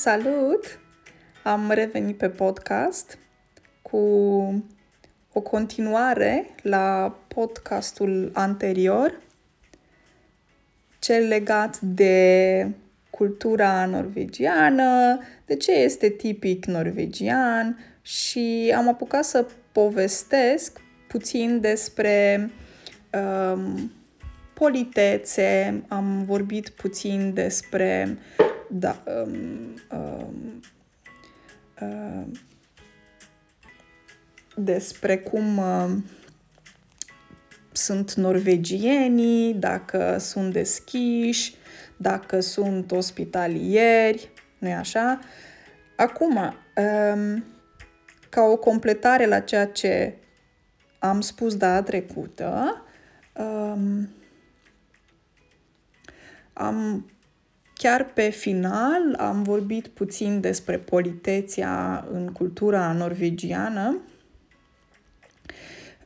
Salut! Am revenit pe podcast cu o continuare la podcastul anterior, cel legat de cultura norvegiană, de ce este tipic norvegian și am apucat să povestesc puțin despre um, politețe, am vorbit puțin despre da, um, um, uh, despre cum uh, sunt norvegienii, dacă sunt deschiși, dacă sunt ospitalieri, nu-i așa? Acum, um, ca o completare la ceea ce am spus data trecută, um, am chiar pe final am vorbit puțin despre politeția în cultura norvegiană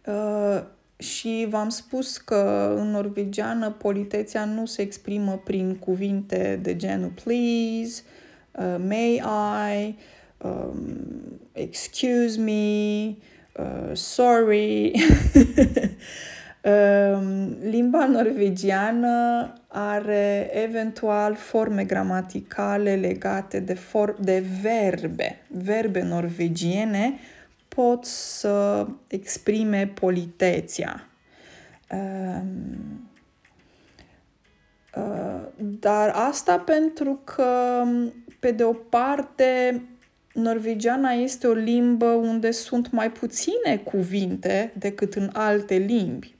uh, și v-am spus că în norvegiană politeția nu se exprimă prin cuvinte de genul please, uh, may I, um, excuse me, uh, sorry. um, limba norvegiană are eventual forme gramaticale legate de, for- de verbe. Verbe norvegiene pot să exprime politeția. Um, uh, dar asta pentru că, pe de o parte, norvegiana este o limbă unde sunt mai puține cuvinte decât în alte limbi.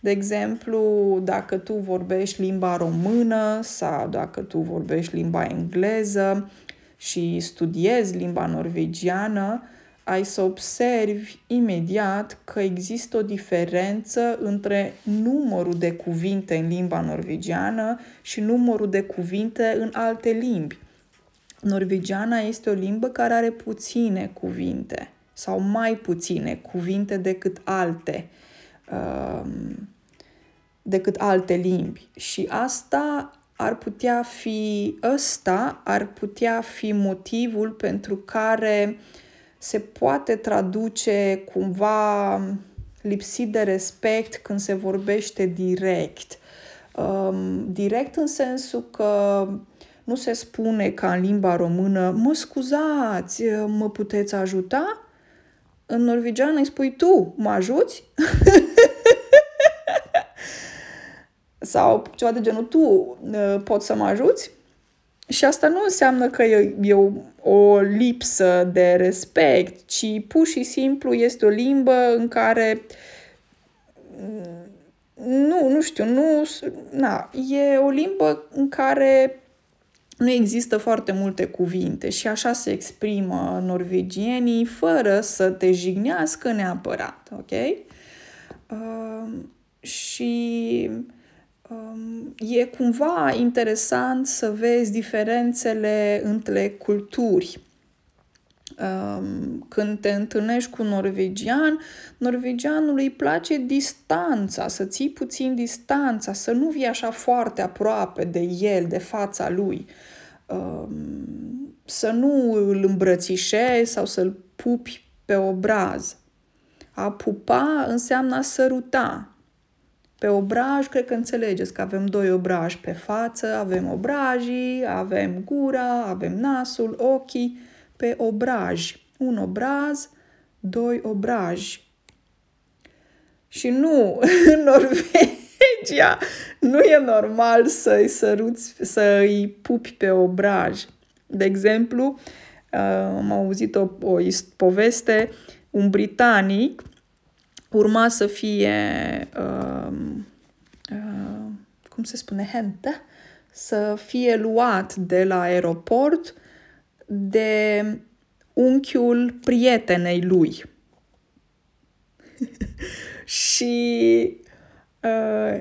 De exemplu, dacă tu vorbești limba română sau dacă tu vorbești limba engleză și studiezi limba norvegiană, ai să observi imediat că există o diferență între numărul de cuvinte în limba norvegiană și numărul de cuvinte în alte limbi. Norvegiana este o limbă care are puține cuvinte sau mai puține cuvinte decât alte um, decât alte limbi. Și asta ar putea fi ăsta ar putea fi motivul pentru care se poate traduce cumva lipsit de respect când se vorbește direct. Um, direct în sensul că nu se spune ca în limba română, mă scuzați, mă puteți ajuta? În norvegiană îi spui tu, mă ajuți? Sau ceva de genul, tu uh, poți să mă ajuți? Și asta nu înseamnă că e, e o, o lipsă de respect, ci pur și simplu este o limbă în care nu, nu știu, nu, na, e o limbă în care nu există foarte multe cuvinte și așa se exprimă norvegienii fără să te jignească neapărat, ok? Uh, și um, e cumva interesant să vezi diferențele între culturi. Um, când te întâlnești cu un norvegian, norvegianului îi place distanța, să ții puțin distanța, să nu vii așa foarte aproape de el, de fața lui. Um, să nu îl îmbrățișezi sau să-l pupi pe obraz. A pupa înseamnă a săruta. Pe obraj, cred că înțelegeți că avem doi obraji pe față, avem obrajii, avem gura, avem nasul, ochii, pe obraj. Un obraz, doi obraji. Și nu, în Norvegia, nu e normal să-i săruți, să-i pupi pe obraj. De exemplu, uh, am auzit o, o poveste, un britanic urma să fie, uh, uh, cum se spune, hente, să fie luat de la aeroport de unchiul prietenei lui. și uh,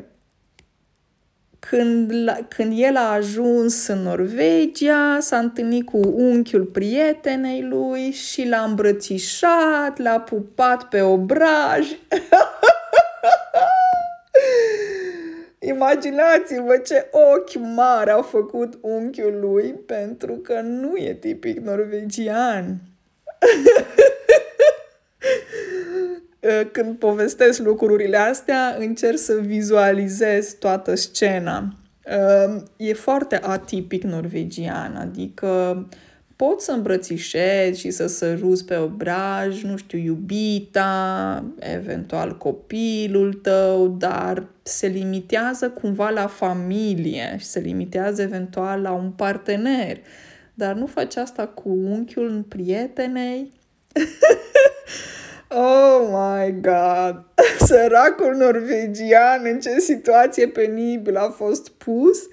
când, când el a ajuns în Norvegia, s-a întâlnit cu unchiul prietenei lui și l-a îmbrățișat, l-a pupat pe obraj. Imaginați-vă ce ochi mari a făcut unchiul lui pentru că nu e tipic norvegian. Când povestesc lucrurile astea, încerc să vizualizez toată scena. E foarte atipic norvegian, adică poți să îmbrățișezi și să săruți pe obraj, nu știu, iubita, eventual copilul tău, dar se limitează cumva la familie și se limitează eventual la un partener. Dar nu faci asta cu unchiul prietenei? oh my god! Săracul norvegian în ce situație penibilă a fost pus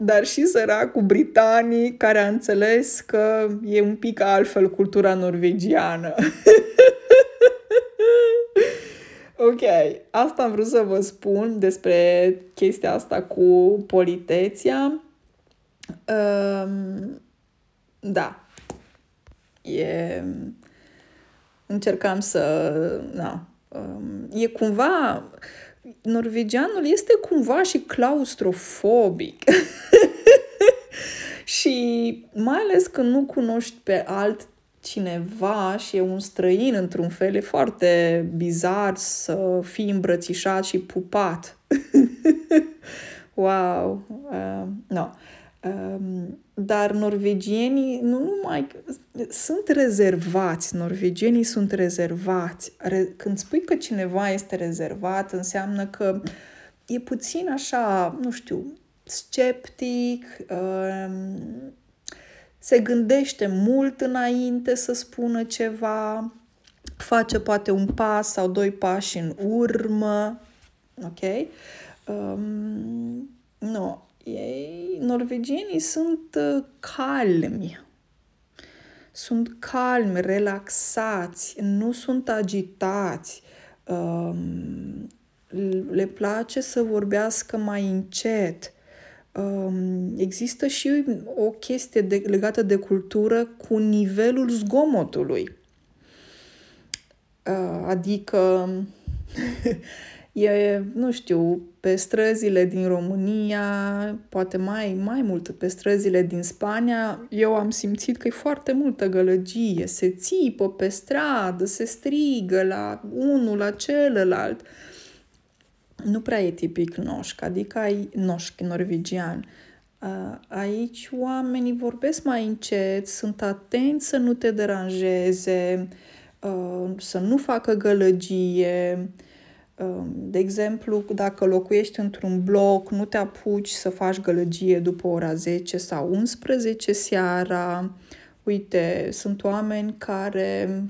dar și săracul britanic care a înțeles că e un pic altfel cultura norvegiană. ok, asta am vrut să vă spun despre chestia asta cu politeția. Um, da, e... Încercam să... Da, um, e cumva norvegianul este cumva și claustrofobic. și mai ales când nu cunoști pe alt cineva și e un străin într-un fel, e foarte bizar să fii îmbrățișat și pupat. wow! Uh, no. Um, dar norvegienii nu numai sunt rezervați, norvegienii sunt rezervați. Re, când spui că cineva este rezervat, înseamnă că e puțin așa, nu știu, sceptic, um, se gândește mult înainte să spună ceva, face poate un pas sau doi pași în urmă, ok? Um, nu, ei, norvegienii sunt uh, calmi. Sunt calmi, relaxați, nu sunt agitați. Um, le place să vorbească mai încet. Um, există și o chestie de, legată de cultură cu nivelul zgomotului. Uh, adică E, nu știu, pe străzile din România, poate mai, mai mult pe străzile din Spania, eu am simțit că e foarte multă gălăgie. Se țipă pe stradă, se strigă la unul, la celălalt. Nu prea e tipic noșc, adică ai noșc norvegian. Aici oamenii vorbesc mai încet, sunt atenți să nu te deranjeze, să nu facă gălăgie, Um, de exemplu, dacă locuiești într-un bloc, nu te apuci să faci gălăgie după ora 10 sau 11 seara. Uite, sunt oameni care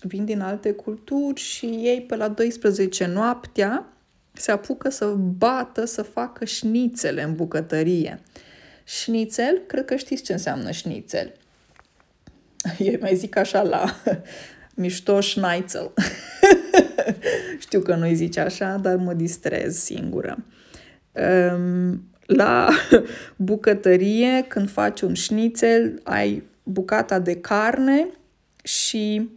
vin din alte culturi și ei pe la 12 noaptea se apucă să bată, să facă șnițele în bucătărie. Șnițel, cred că știți ce înseamnă șnițel. Eu mai zic așa la mișto schnitzel. Știu că nu-i zice așa, dar mă distrez singură. Um, la bucătărie, când faci un șnițel, ai bucata de carne și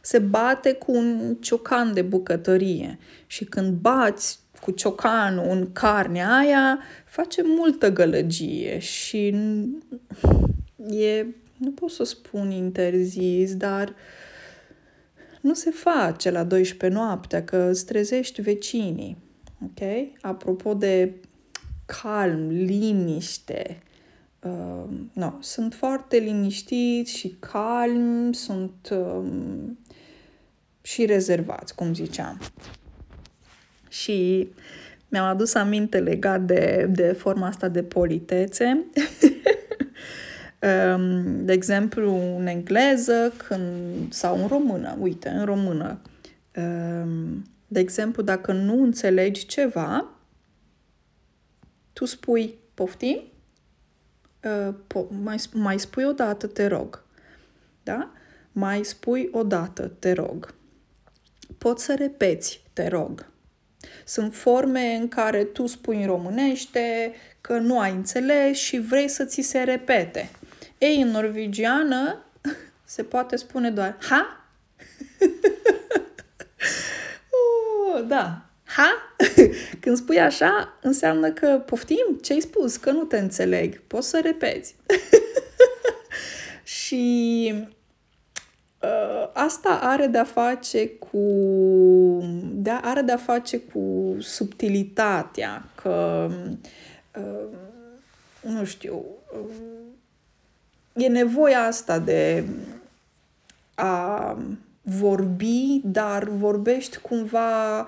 se bate cu un ciocan de bucătărie. Și când bați cu ciocanul în carnea aia, face multă gălăgie și e, nu pot să spun interzis, dar uh, nu se face la 12 noaptea, că îți trezești vecinii. Ok? Apropo de calm, liniște, uh, no, sunt foarte liniștiți și calmi, sunt uh, și rezervați, cum ziceam. Și mi-am adus aminte legat de, de forma asta de politețe. Ehm, de exemplu, în engleză când, sau în română, uite, în română, ehm, de exemplu, dacă nu înțelegi ceva, tu spui poftim, po- mai, mai spui o dată, te rog. Da? Mai spui o dată, te rog. Poți să repeți, te rog. Sunt forme în care tu spui în românește că nu ai înțeles și vrei să ți se repete. Ei, în norvegiană se poate spune doar ha? oh, da, ha? Când spui așa, înseamnă că poftim ce ai spus, că nu te înțeleg. Poți să repeți. și uh, asta are de-a face cu de are de-a face cu subtilitatea, că uh, nu știu, uh, e nevoia asta de a vorbi, dar vorbești cumva,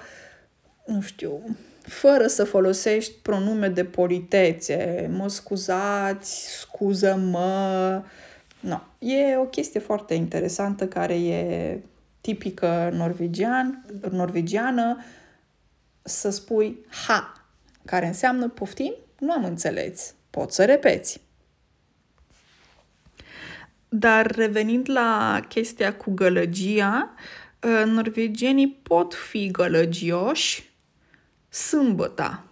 nu știu, fără să folosești pronume de politețe, mă scuzați, scuză-mă. No. E o chestie foarte interesantă care e tipică norvegian, norvegiană să spui ha, care înseamnă poftim, nu am înțeles, pot să repeți. Dar revenind la chestia cu gălăgia, ă, norvegienii pot fi gălăgioși sâmbăta.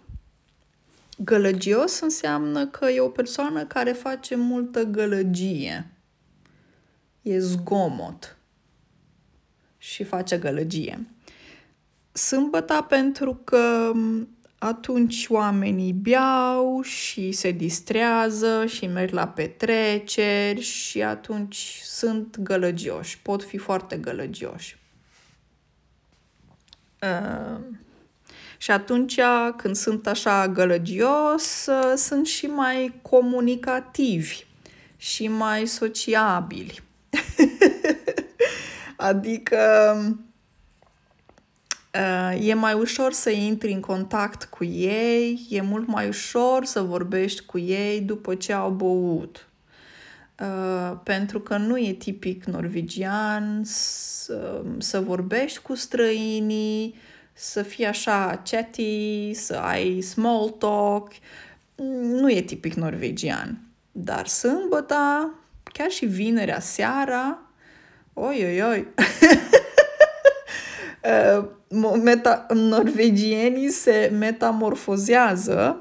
Gălăgios înseamnă că e o persoană care face multă gălăgie. E zgomot și face gălăgie. Sâmbăta pentru că atunci oamenii beau și se distrează și merg la petreceri și atunci sunt gălăgioși, pot fi foarte gălăgioși. Uh, și atunci, când sunt așa gălăgios, uh, sunt și mai comunicativi și mai sociabili. adică Uh, e mai ușor să intri în contact cu ei, e mult mai ușor să vorbești cu ei după ce au băut. Uh, pentru că nu e tipic norvegian să, să vorbești cu străinii, să fii așa chatty, să ai small talk. Nu e tipic norvegian. Dar sâmbăta, chiar și vinerea seara, oi, oi, oi, uh, meta- norvegienii se metamorfozează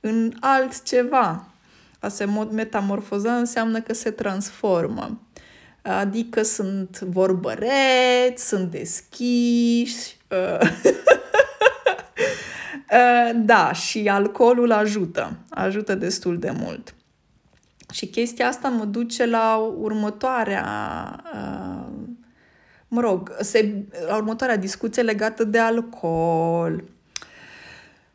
în altceva. A se metamorfoza înseamnă că se transformă. Adică sunt vorbăreți, sunt deschiși. Uh, uh, da, și alcoolul ajută. Ajută destul de mult. Și chestia asta mă duce la următoarea uh, mă rog, se, la următoarea discuție legată de alcool.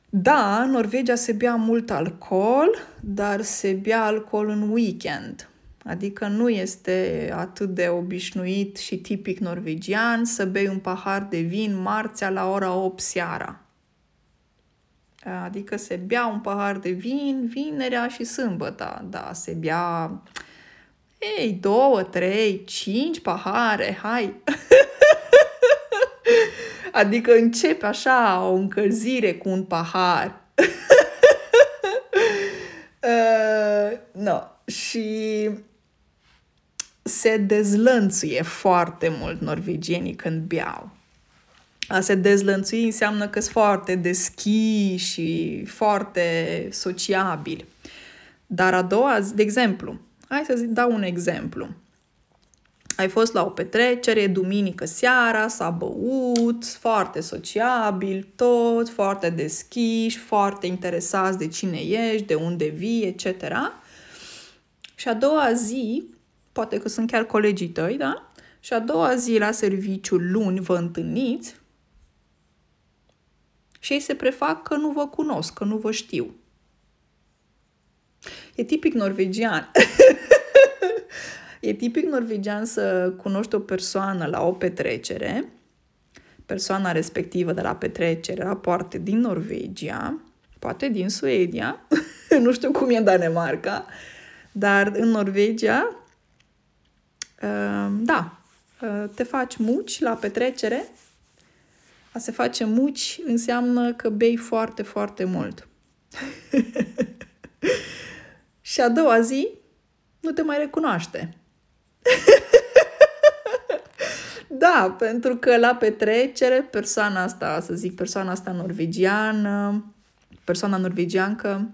Da, în Norvegia se bea mult alcool, dar se bea alcool în weekend. Adică nu este atât de obișnuit și tipic norvegian să bei un pahar de vin marțea la ora 8 seara. Adică se bea un pahar de vin vinerea și sâmbăta. Da, se bea ei, două, trei, cinci pahare, hai! adică începe așa o încălzire cu un pahar. uh, no. Și se dezlănțuie foarte mult norvegienii când beau. A se dezlănțui înseamnă că sunt foarte deschiși și foarte sociabili. Dar a doua zi, de exemplu, Hai să zic, dau un exemplu. Ai fost la o petrecere, duminică seara, s-a băut, foarte sociabil, tot, foarte deschiși, foarte interesați de cine ești, de unde vii, etc. Și a doua zi, poate că sunt chiar colegii tăi, da? Și a doua zi la serviciu luni vă întâlniți și ei se prefac că nu vă cunosc, că nu vă știu. E tipic norvegian. e tipic norvegian să cunoști o persoană la o petrecere, persoana respectivă de la petrecere rapoarte din Norvegia, poate din Suedia, nu știu cum e în Danemarca, dar în Norvegia, uh, da, uh, te faci muci la petrecere. A se face muci înseamnă că bei foarte, foarte mult. și a doua zi nu te mai recunoaște. da, pentru că la petrecere persoana asta, să zic, persoana asta norvegiană, persoana norvegiancă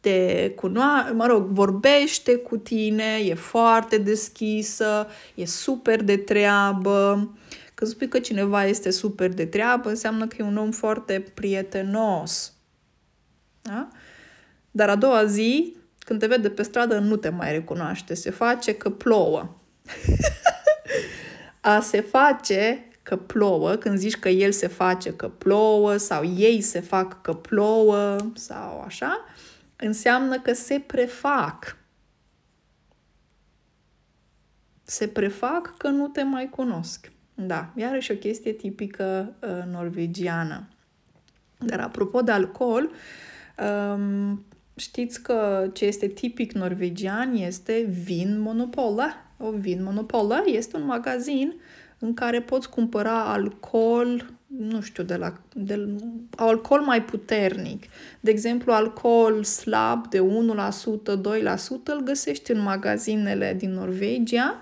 te cunoaște, mă rog, vorbește cu tine, e foarte deschisă, e super de treabă, Când spui că cineva este super de treabă, înseamnă că e un om foarte prietenos. Da? Dar a doua zi, când te vede pe stradă, nu te mai recunoaște. Se face că plouă. a se face că plouă, când zici că el se face că plouă sau ei se fac că plouă sau așa, înseamnă că se prefac. Se prefac că nu te mai cunosc. Da, iarăși o chestie tipică uh, norvegiană. Dar apropo de alcool, um, știți că ce este tipic norvegian este vin monopola. O vin monopola este un magazin în care poți cumpăra alcool, nu știu, de la de, alcool mai puternic. De exemplu, alcool slab de 1%, 2% îl găsești în magazinele din Norvegia,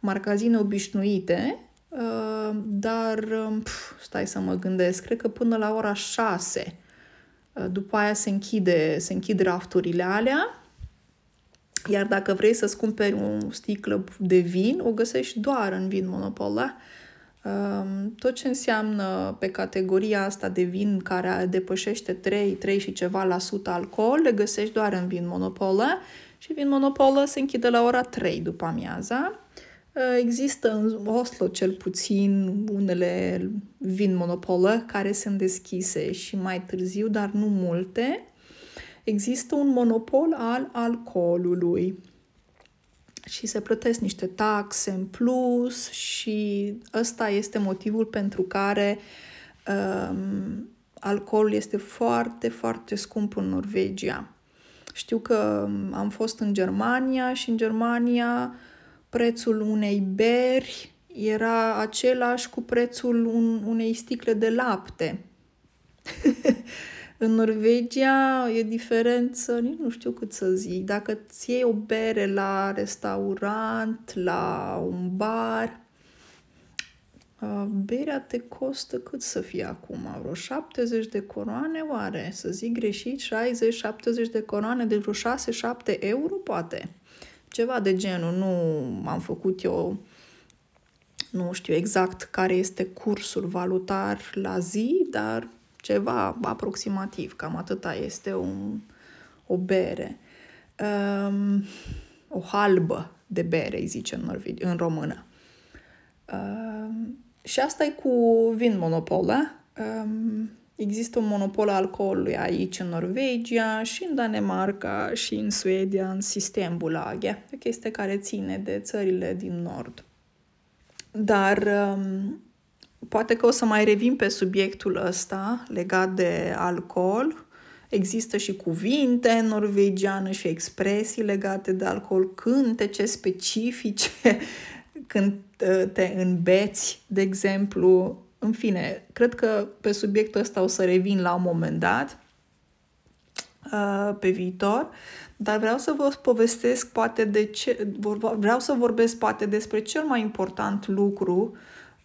magazine obișnuite, uh, dar um, pf, stai să mă gândesc, cred că până la ora 6 uh, după aia se închide, se închid rafturile alea iar dacă vrei să-ți cumperi o sticlă de vin, o găsești doar în vin monopol, da? Um, tot ce înseamnă pe categoria asta de vin care depășește 3, 3 și ceva la sută alcool, le găsești doar în vin monopolă și vin monopolă se închide la ora 3 după amiaza. Uh, există în Oslo cel puțin unele vin monopolă care sunt deschise și mai târziu, dar nu multe există un monopol al alcoolului și se plătesc niște taxe în plus și ăsta este motivul pentru care um, alcoolul este foarte, foarte scump în Norvegia. Știu că am fost în Germania și în Germania prețul unei beri era același cu prețul un, unei sticle de lapte. În Norvegia e diferență, nici nu știu cât să zic. Dacă ți iei o bere la restaurant, la un bar, berea te costă cât să fie acum? Vreo 70 de coroane oare? Să zic greșit, 60-70 de coroane, de vreo 6-7 euro poate? Ceva de genul, nu am făcut eu nu știu exact care este cursul valutar la zi, dar ceva aproximativ, cam atâta este un, o bere. Um, o halbă de bere, îi zice în, Norvegi, în română. Um, și asta e cu vin monopolă. Um, există un monopol al alcoolului aici în Norvegia și în Danemarca și în Suedia, în Systembolaget, o chestie care ține de țările din nord. Dar um, Poate că o să mai revin pe subiectul ăsta legat de alcool. Există și cuvinte în norvegiană și expresii legate de alcool, cântece specifice când ă, te înbeți, de exemplu. În fine, cred că pe subiectul ăsta o să revin la un moment dat ă, pe viitor, dar vreau să vă povestesc poate de ce, vreau să vorbesc poate despre cel mai important lucru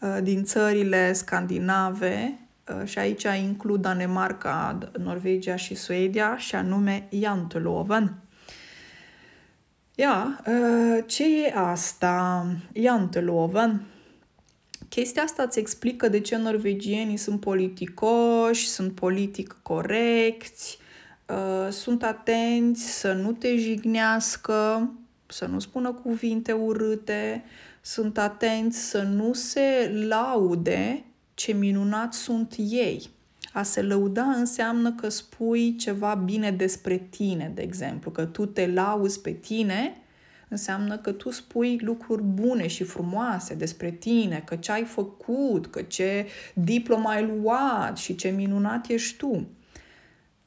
Uh, din țările scandinave uh, și aici includ Danemarca, Norvegia și Suedia și anume Janteloven. Ia, uh, ce e asta? Janteloven. Chestia asta îți explică de ce norvegienii sunt politicoși, sunt politic corecți, sunt atenți să nu te jignească, să nu spună cuvinte urâte, sunt atenți să nu se laude ce minunat sunt ei. A se lăuda înseamnă că spui ceva bine despre tine, de exemplu, că tu te lauzi pe tine, înseamnă că tu spui lucruri bune și frumoase despre tine, că ce ai făcut, că ce diplomă ai luat și ce minunat ești tu.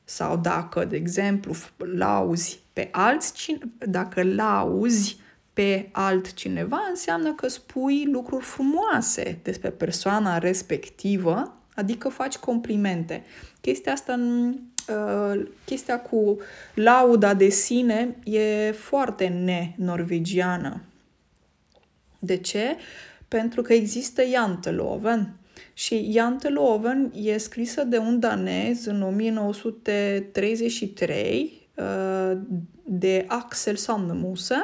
Sau dacă, de exemplu, lauzi pe alți, dacă lauzi pe altcineva, înseamnă că spui lucruri frumoase despre persoana respectivă, adică faci complimente. Chestia asta, uh, chestia cu lauda de sine e foarte ne-norvegiană. De ce? Pentru că există janteloven. Și janteloven e scrisă de un danez în 1933 uh, de Axel Sandemose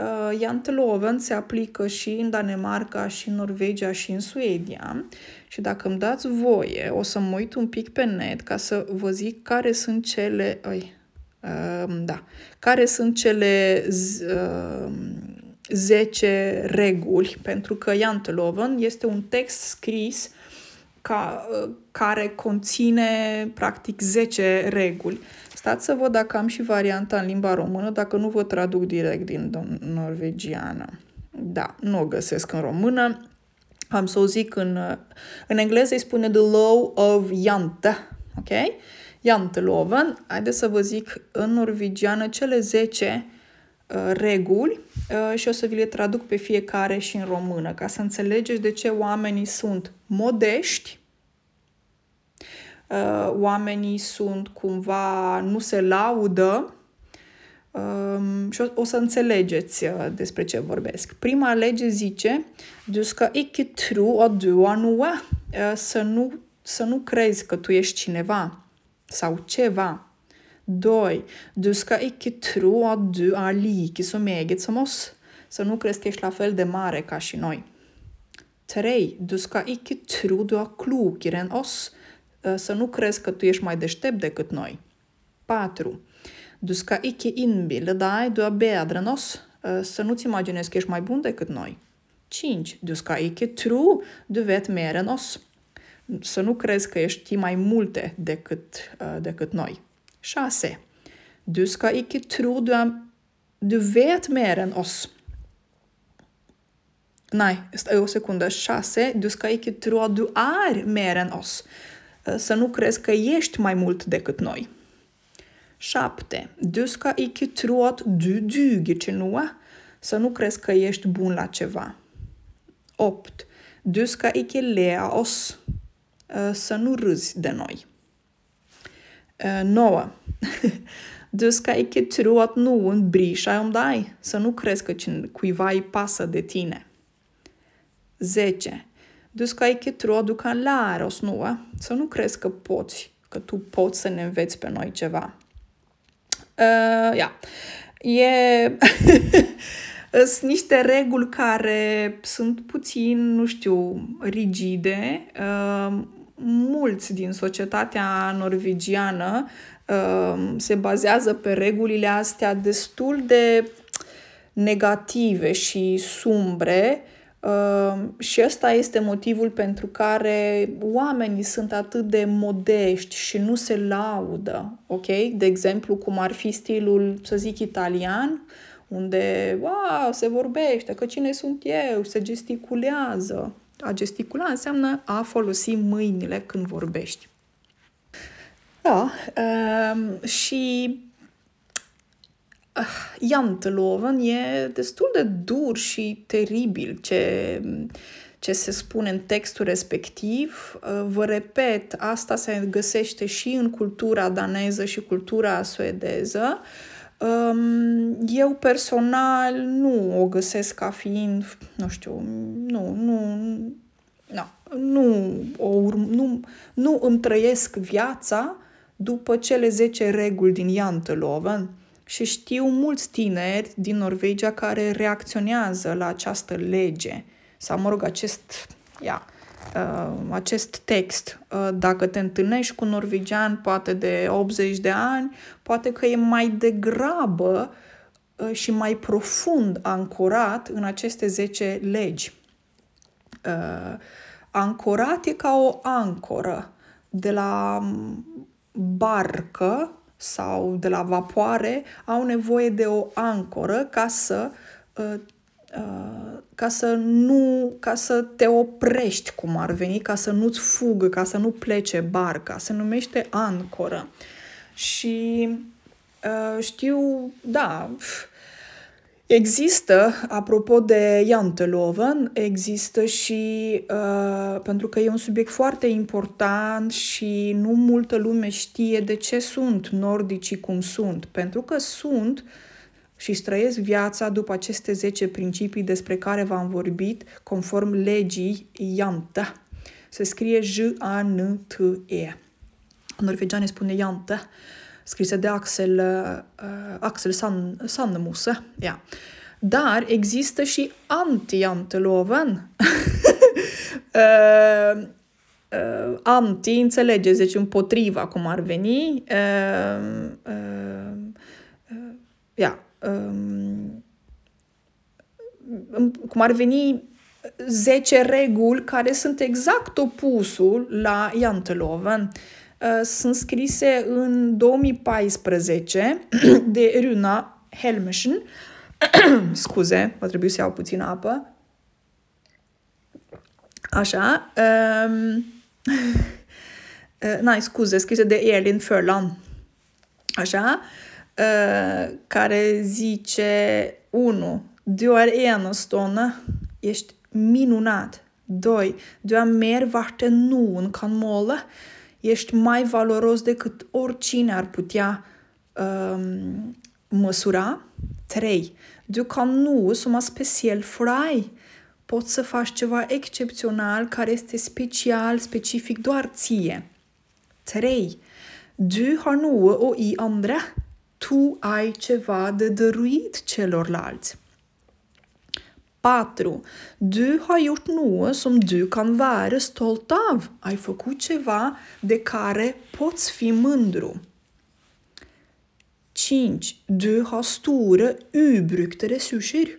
Uh, Janteloven se aplică și în Danemarca, și în Norvegia, și în Suedia. Și dacă îmi dați voie, o să mă uit un pic pe net ca să vă zic care sunt cele... Oi, uh, da. Care sunt cele z, uh, 10 reguli, pentru că Janteloven este un text scris ca, uh, care conține practic 10 reguli. Stați să văd dacă am și varianta în limba română, dacă nu vă traduc direct din norvegiană. Da, nu o găsesc în română. Am să o zic în, în engleză, îi spune The Law of Jante. Ok? Janteloven. Haideți să vă zic în norvegiană cele 10 uh, reguli uh, și o să vi le traduc pe fiecare și în română, ca să înțelegeți de ce oamenii sunt modești, uh, oamenii sunt cumva, nu se laudă um, și o, o să înțelegeți uh, despre ce vorbesc. Prima lege zice, du ska ikke tro at du er noe, uh, să nu, să nu crezi că tu ești cineva sau ceva. 2. Du skal ikke tro at du er like så meget som oss. Să nu crezi că ești la fel de mare ca și noi. 3. Du skal ikke tro du er klokere enn oss. Uh, să nu crezi că tu ești mai deștept decât noi. 4. Du skal ikke innbille deg du er bedre enn oss. Uh, să nu-ți imaginezi că ești mai bun decât noi. 5. Du skal ikke tro du vet mer enn oss. Să nu crezi că ești mai multe decât, uh, decât noi. 6. Du skal ikke tro du, er, du vet mer enn oss. Nei, o secundă. 6. Du skal ikke tro at du er mer enn oss. Să nu crezi că ești mai mult decât noi. 7. Du skal ikke tro at du duger til noe. Să nu crezi că ești bun la ceva. 8. Du skal ikke le av oss. Să nu râzi de noi. 9. Du skal ikke tro at noen bryr seg om deg. Să nu crezi că cuiva îi pasă de tine. 10. Du ska ikke tro at du kan lære oss noe. Să nu crezi că poți, că tu poți să ne înveți pe noi ceva. Uh, yeah. E... sunt niște reguli care sunt puțin, nu știu, rigide. Uh, mulți din societatea norvegiană uh, se bazează pe regulile astea destul de negative și sumbre Uh, și ăsta este motivul pentru care oamenii sunt atât de modești și nu se laudă, ok? De exemplu, cum ar fi stilul, să zic, italian, unde, wow, se vorbește, că cine sunt eu, se gesticulează. A gesticula înseamnă a folosi mâinile când vorbești. Da, uh, și janteloven e destul de dur și teribil ce, ce se spune în textul respectiv. Uh, vă repet, asta se găsește și în cultura daneză și cultura suedeză. Um, eu personal nu o găsesc ca fiind, nu știu, nu, nu, nu, nu, o, nu, nu îmi trăiesc viața după cele 10 reguli din Janteloven și știu mulți tineri din Norvegia care reacționează la această lege sau, mă rog, acest, ia, uh, acest text. Uh, dacă te întâlnești cu un norvegian poate de 80 de ani, poate că e mai degrabă uh, și mai profund ancorat în aceste 10 legi. Uh, ancorat e ca o ancoră de la barcă sau de la vapoare au nevoie de o ancoră ca să uh, uh, ca să nu, ca să te oprești cum ar veni, ca să nu-ți fugă, ca să nu plece barca, se numește ancoră. Și uh, știu, da, Există, apropo de Janteloven, există și, uh, pentru că e un subiect foarte important și nu multă lume știe de ce sunt nordicii cum sunt, pentru că sunt și străiesc viața după aceste 10 principii despre care v-am vorbit, conform legii Jante. Se scrie J-A-N-T-E. Norvegianii spune Jante. Uh, scrise de Axel, uh, Axel San, Sandemose. Ja. Dar există și anti-janteloven. uh, uh, anti, înțelegeți, deci împotriva, cum ar veni. Uh, uh, uh, yeah, um, cum ar veni 10 reguli care sunt exact opusul la Janteloven. Uh, sunt scrise în 2014 de Runa Helmesen. Scuze, va trebui să iau puțin apă. Așa. Um, uh, n scuze, scrise de Elin Furlan. Așa. Uh, care zice 1. Du er enestående. Ești minunat. 2. Du er mer verdt enn noen kan måle. Ești mai valoros decât oricine ar putea um, măsura. 3. Du kan noe som er spesielt for deg. Poți să faci ceva excepțional care este special, specific doar ție. 3. Du har noe å gi andre. Tu ai ceva de dăruit celorlalți. 4. Du har gjort noe som du kan være stolt av. Ai făcut ceva de care poți fi mândru. 5. Du har store, ubrukte ressurser.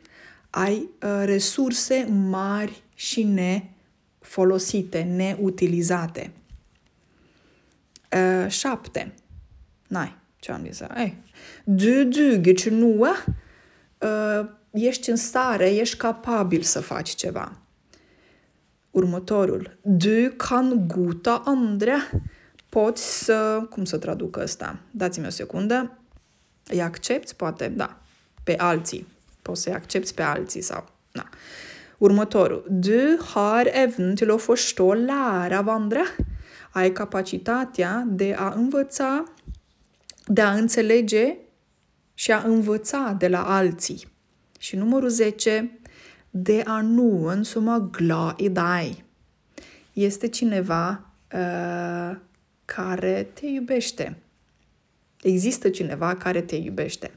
Ai uh, resurse mari și nefolosite, neutilizate. Uh, 7. Nei, ce am zis? Ei. Du duger til noe. Uh, ești în stare, ești capabil să faci ceva. Următorul. Du kan guta andre. Poți să... Cum să traduc ăsta? Dați-mi o secundă. Îi accepti? Poate, da. Pe alții. Poți să-i accepti pe alții sau... Da. Următorul. Du har evnen til å forstå lære av andre. Ai capacitatea de a învăța, de a înțelege și a învăța de la alții. Și numărul 10, de a nu însuma gla i dai. Este cineva uh, care te iubește. Există cineva care te iubește.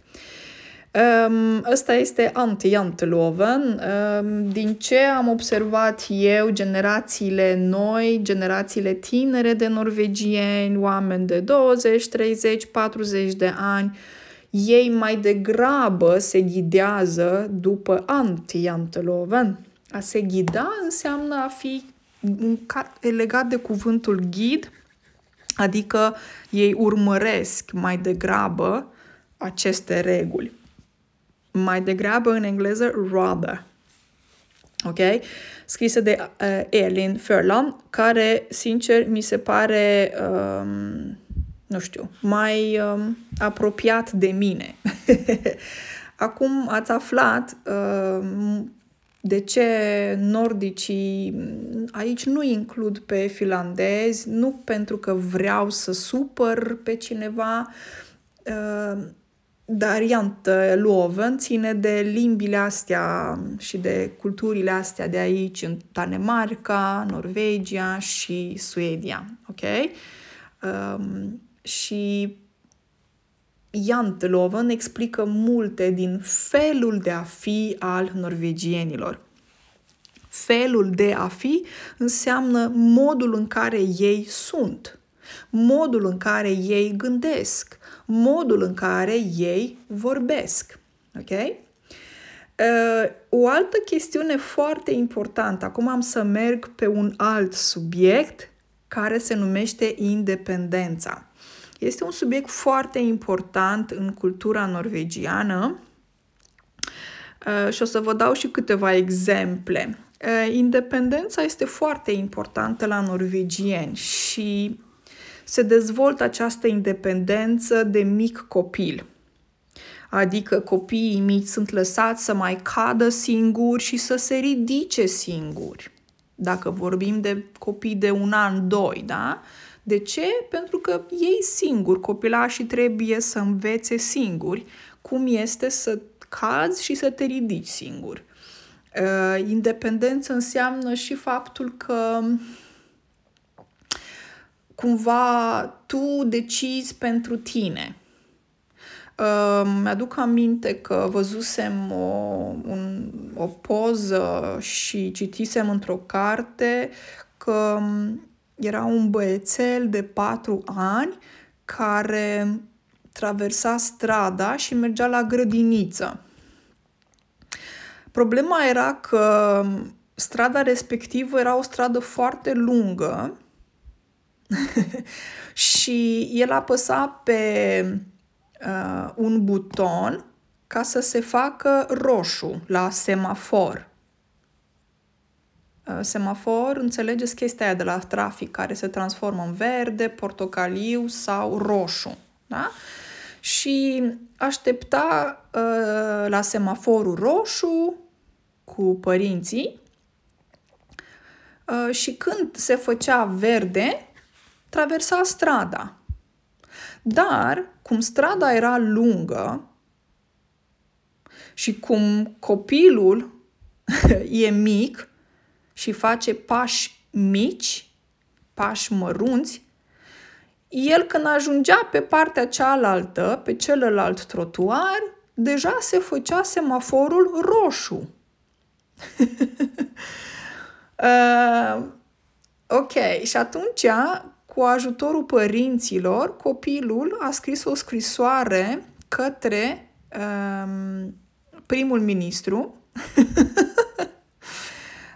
Um, ăsta este anti-janteloven. Um, din ce am observat eu, generațiile noi, generațiile tinere de norvegieni, oameni de 20, 30, 40 de ani, uh, ei mai degrabă se ghidează după anti-janteloven. A se ghida înseamnă a fi legat de cuvântul ghid, adică ei urmăresc mai degrabă aceste reguli. Mai degrabă în engleză rather. Ok? Scrisă de uh, Elin Furlan, care, sincer, mi se pare um, nu știu, mai um, apropiat de mine. Acum ați aflat um, de ce nordicii aici nu includ pe finlandezi, nu pentru că vreau să supăr pe cineva, uh, dar iată, Loven ține de limbile astea și de culturile astea de aici, în Danemarca, Norvegia și Suedia. Ok? Um, și Janteloven explică multe din felul de a fi al norvegienilor. Felul de a fi înseamnă modul în care ei sunt, modul în care ei gândesc, modul în care ei vorbesc. Ok? Uh, o altă chestiune foarte importantă, acum am să merg pe un alt subiect care se numește independența. Este un subiect foarte important în cultura norvegiană uh, și o să vă dau și câteva exemple. Uh, independența este foarte importantă la norvegieni și se dezvoltă această independență de mic copil. Adică copiii mici sunt lăsați să mai cadă singuri și să se ridice singuri. Dacă vorbim de copii de un an, doi, da? De ce? Pentru că ei singuri, copilașii trebuie să învețe singuri cum este să cazi și să te ridici singur. Uh, independență înseamnă și faptul că cumva tu decizi pentru tine. Uh, mi-aduc aminte că văzusem o, un, o poză și citisem într-o carte că era un băiețel de patru ani care traversa strada și mergea la grădiniță. Problema era că strada respectivă era o stradă foarte lungă și el apăsa pe uh, un buton ca să se facă roșu la semafor. Uh, semafor, înțelegeți chestia aia de la trafic care se transformă în verde, portocaliu sau roșu. Da? Și aștepta uh, la semaforul roșu cu părinții uh, și când se făcea verde, traversa strada. Dar, cum strada era lungă și cum copilul e mic și face pași mici, pași mărunți, el când ajungea pe partea cealaltă, pe celălalt trotuar, deja se făcea semaforul roșu. uh, ok, și atunci, cu ajutorul părinților, copilul a scris o scrisoare către um, primul ministru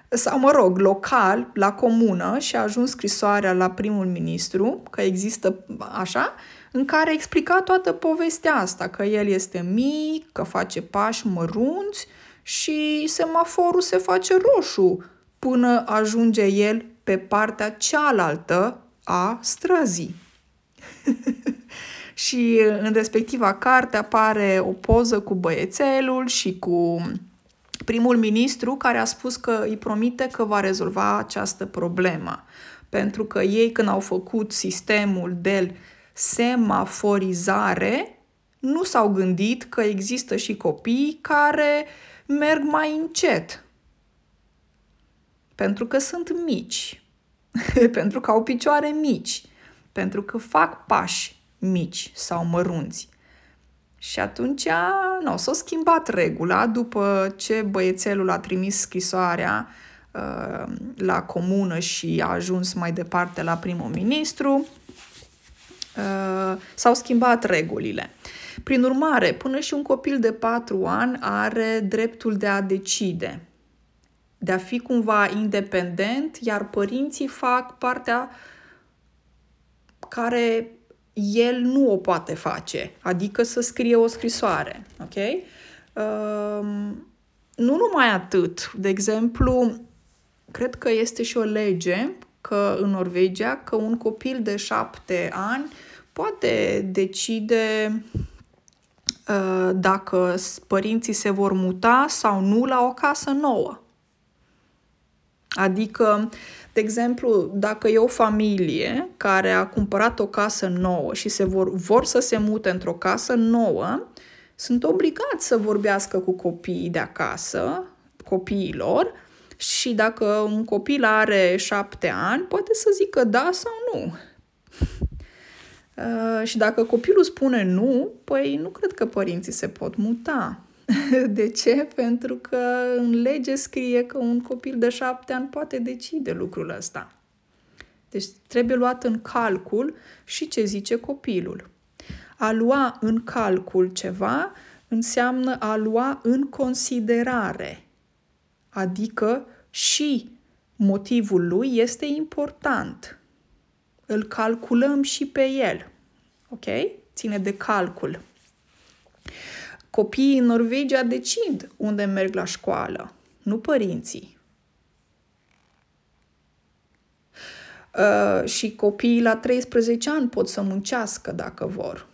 sau, mă rog, local, la comună și a ajuns scrisoarea la primul ministru, că există așa, în care explica toată povestea asta, că el este mic, că face pași mărunți și semaforul se face roșu până ajunge el pe partea cealaltă a străzii. și în respectiva carte apare o poză cu băiețelul și cu primul ministru care a spus că îi promite că va rezolva această problemă. Pentru că ei când au făcut sistemul de semaforizare, nu s-au gândit că există și copii care merg mai încet. Pentru că sunt mici, pentru că au picioare mici, pentru că fac pași mici sau mărunți. Și atunci nu, s-a schimbat regula după ce băiețelul a trimis scrisoarea uh, la comună și a ajuns mai departe la primul ministru. Uh, s-au schimbat regulile. Prin urmare, până și un copil de patru ani are dreptul de a decide, de a fi cumva independent, iar părinții fac partea care el nu o poate face, adică să scrie o scrisoare. Ok? Um, nu numai atât. De exemplu, cred că este și o lege că în Norvegia că un copil de șapte ani poate decide uh, dacă părinții se vor muta sau nu la o casă nouă. Adică de exemplu, dacă e o familie care a cumpărat o casă nouă și se vor, vor să se mute într-o casă nouă, sunt obligați să vorbească cu copiii de acasă, copiilor, și dacă un copil are șapte ani, poate să zică da sau nu. Uh, și dacă copilul spune nu, păi nu cred că părinții se pot muta. De ce? Pentru că în lege scrie că un copil de șapte ani poate decide lucrul ăsta. Deci trebuie luat în calcul și ce zice copilul. A lua în calcul ceva înseamnă a lua în considerare, adică și motivul lui este important. Îl calculăm și pe el. Ok? Ține de calcul. Copiii în Norvegia decid unde merg la școală, nu părinții. Uh, și copiii la 13 ani pot să muncească dacă vor.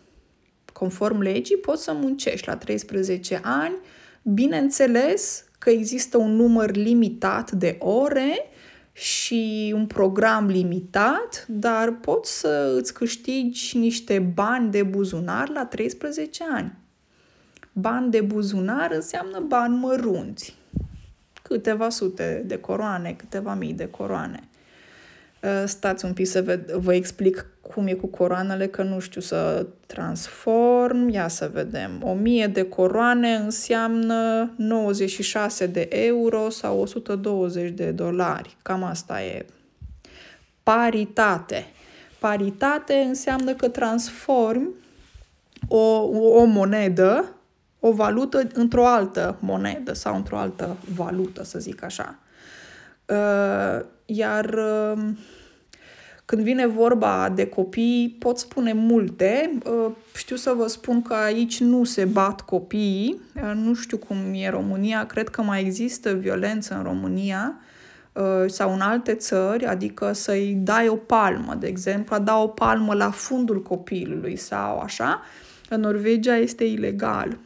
Conform legii, pot să muncești la 13 ani. Bineînțeles că există un număr limitat de ore și un program limitat, dar poți să îți câștigi niște bani de buzunar la 13 ani. Bani de buzunar înseamnă bani mărunți. Câteva sute de coroane, câteva mii de coroane. Uh, stați un pic să vă, vă explic cum e cu coroanele, că nu știu să transform. Ia să vedem. 1000 de coroane înseamnă 96 de euro sau 120 de dolari. Cam asta e. Paritate. Paritate înseamnă că transform o, o monedă, o valută într-o altă monedă sau într-o altă valută, să zic așa. Uh, iar uh, când vine vorba de copii, pot spune multe. Uh, știu să vă spun că aici nu se bat copiii. Nu știu cum e România. Cred că mai există violență în România sau în alte țări, adică să-i dai o palmă, de exemplu, a da o palmă la fundul copilului sau așa. În Norvegia este ilegal.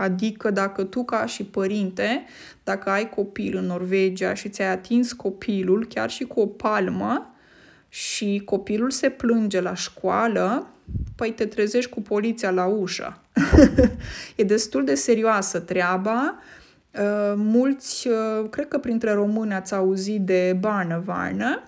Adică dacă tu ca și părinte, dacă ai copil în Norvegia și ți-ai atins copilul chiar și cu o palmă și copilul se plânge la școală, păi te trezești cu poliția la ușă. e destul de serioasă treaba. Uh, mulți, uh, cred că printre români ați auzit de Barnevarne.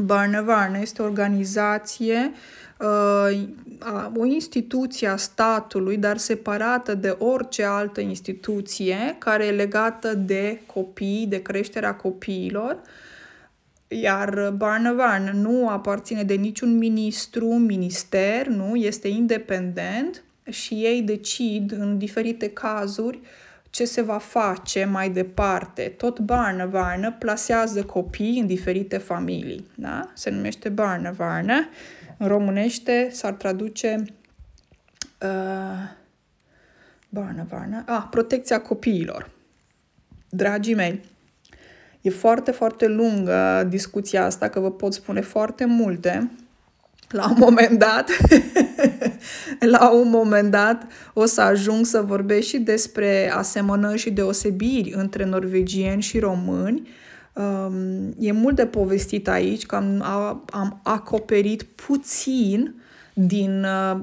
Barnevarne este o organizație Uh, o instituție a statului, dar separată de orice altă instituție care e legată de copii, de creșterea copiilor. Iar Barnavan nu aparține de niciun ministru, minister, nu, este independent și ei decid în diferite cazuri ce se va face mai departe. Tot Barnavarna plasează copii în diferite familii. Da? Se numește Barnavarna. În românește s-ar traduce uh, Barna, Barna, ah, protecția copiilor. Dragii mei, e foarte, foarte lungă discuția asta, că vă pot spune foarte multe. La un moment dat, la un moment dat o să ajung să vorbesc și despre asemănări și deosebiri între norvegieni și români, Um, e mult de povestit aici, că am, am acoperit puțin din uh,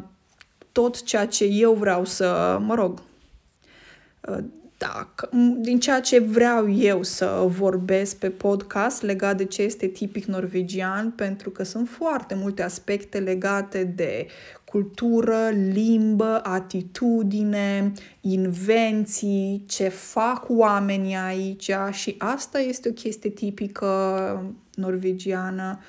tot ceea ce eu vreau să, mă rog, uh, da, din ceea ce vreau eu să vorbesc pe podcast legat de ce este tipic norvegian, pentru că sunt foarte multe aspecte legate de cultură, limbă, atitudine, invenții, ce fac oamenii aici și asta este o chestie tipică norvegiană.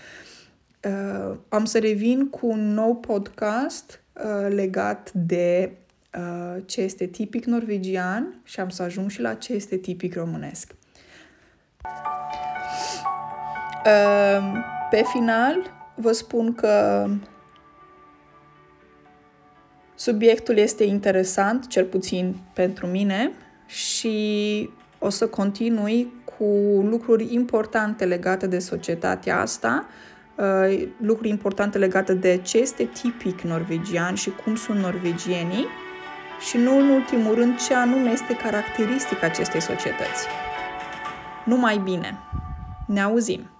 Uh, am să revin cu un nou podcast uh, legat de uh, ce este tipic norvegian și am să ajung și la ce este tipic românesc. Uh, pe final, vă spun că Subiectul este interesant, cel puțin pentru mine, și o să continui cu lucruri importante legate de societatea asta, uh, lucruri importante legate de ce este tipic norvegian și cum sunt norvegienii și nu în ultimul rând ce anume este caracteristica acestei societăți. Numai bine! Ne auzim!